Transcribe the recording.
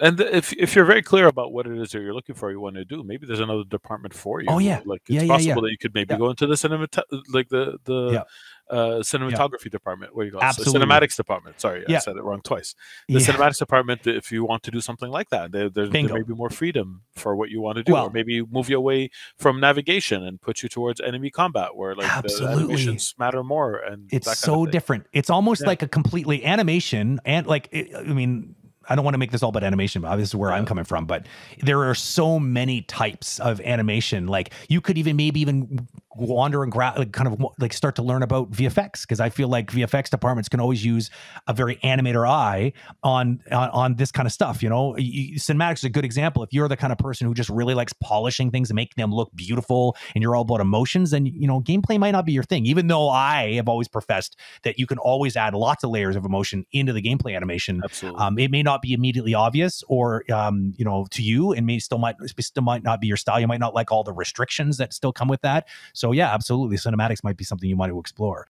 And if if you're very clear about what it is that you're looking for, you want to do, maybe there's another department for you. Oh, yeah. like it's Yeah, yeah, possible yeah. that you could maybe go into the cinema, like the the uh, cinematography department. What do you call it? So Absolutely. cinematics department. Sorry, I said it wrong twice. The cinematics department. If you want to do something like that, there, there, there Bingo. may be more freedom for what you want to do, Well- or maybe move you away from navigation and put you towards enemy combat, where like Absolutely. the animations matter more. And it's so different. It's almost like a completely animation and like it, I mean, I don't want to make this all about animation, but this is where I'm coming from. But there are so many types of animation. Like you could even maybe even wander and gra- like kind of like start to learn about VFX because I feel like VFX departments can always use a very animator eye on on, on this kind of stuff. You know, cinematics is a good example. If you're the kind of person who just really likes polishing things and making them look beautiful, and you're all about emotions, then you know gameplay might not be your thing. Even though I have always professed that you can always add lots of layers of emotion into the gameplay animation. Absolutely. Um, it may not be immediately obvious, or um, you know, to you, and may still might still might not be your style. You might not like all the restrictions that still come with that. So yeah, absolutely, cinematics might be something you might want to explore.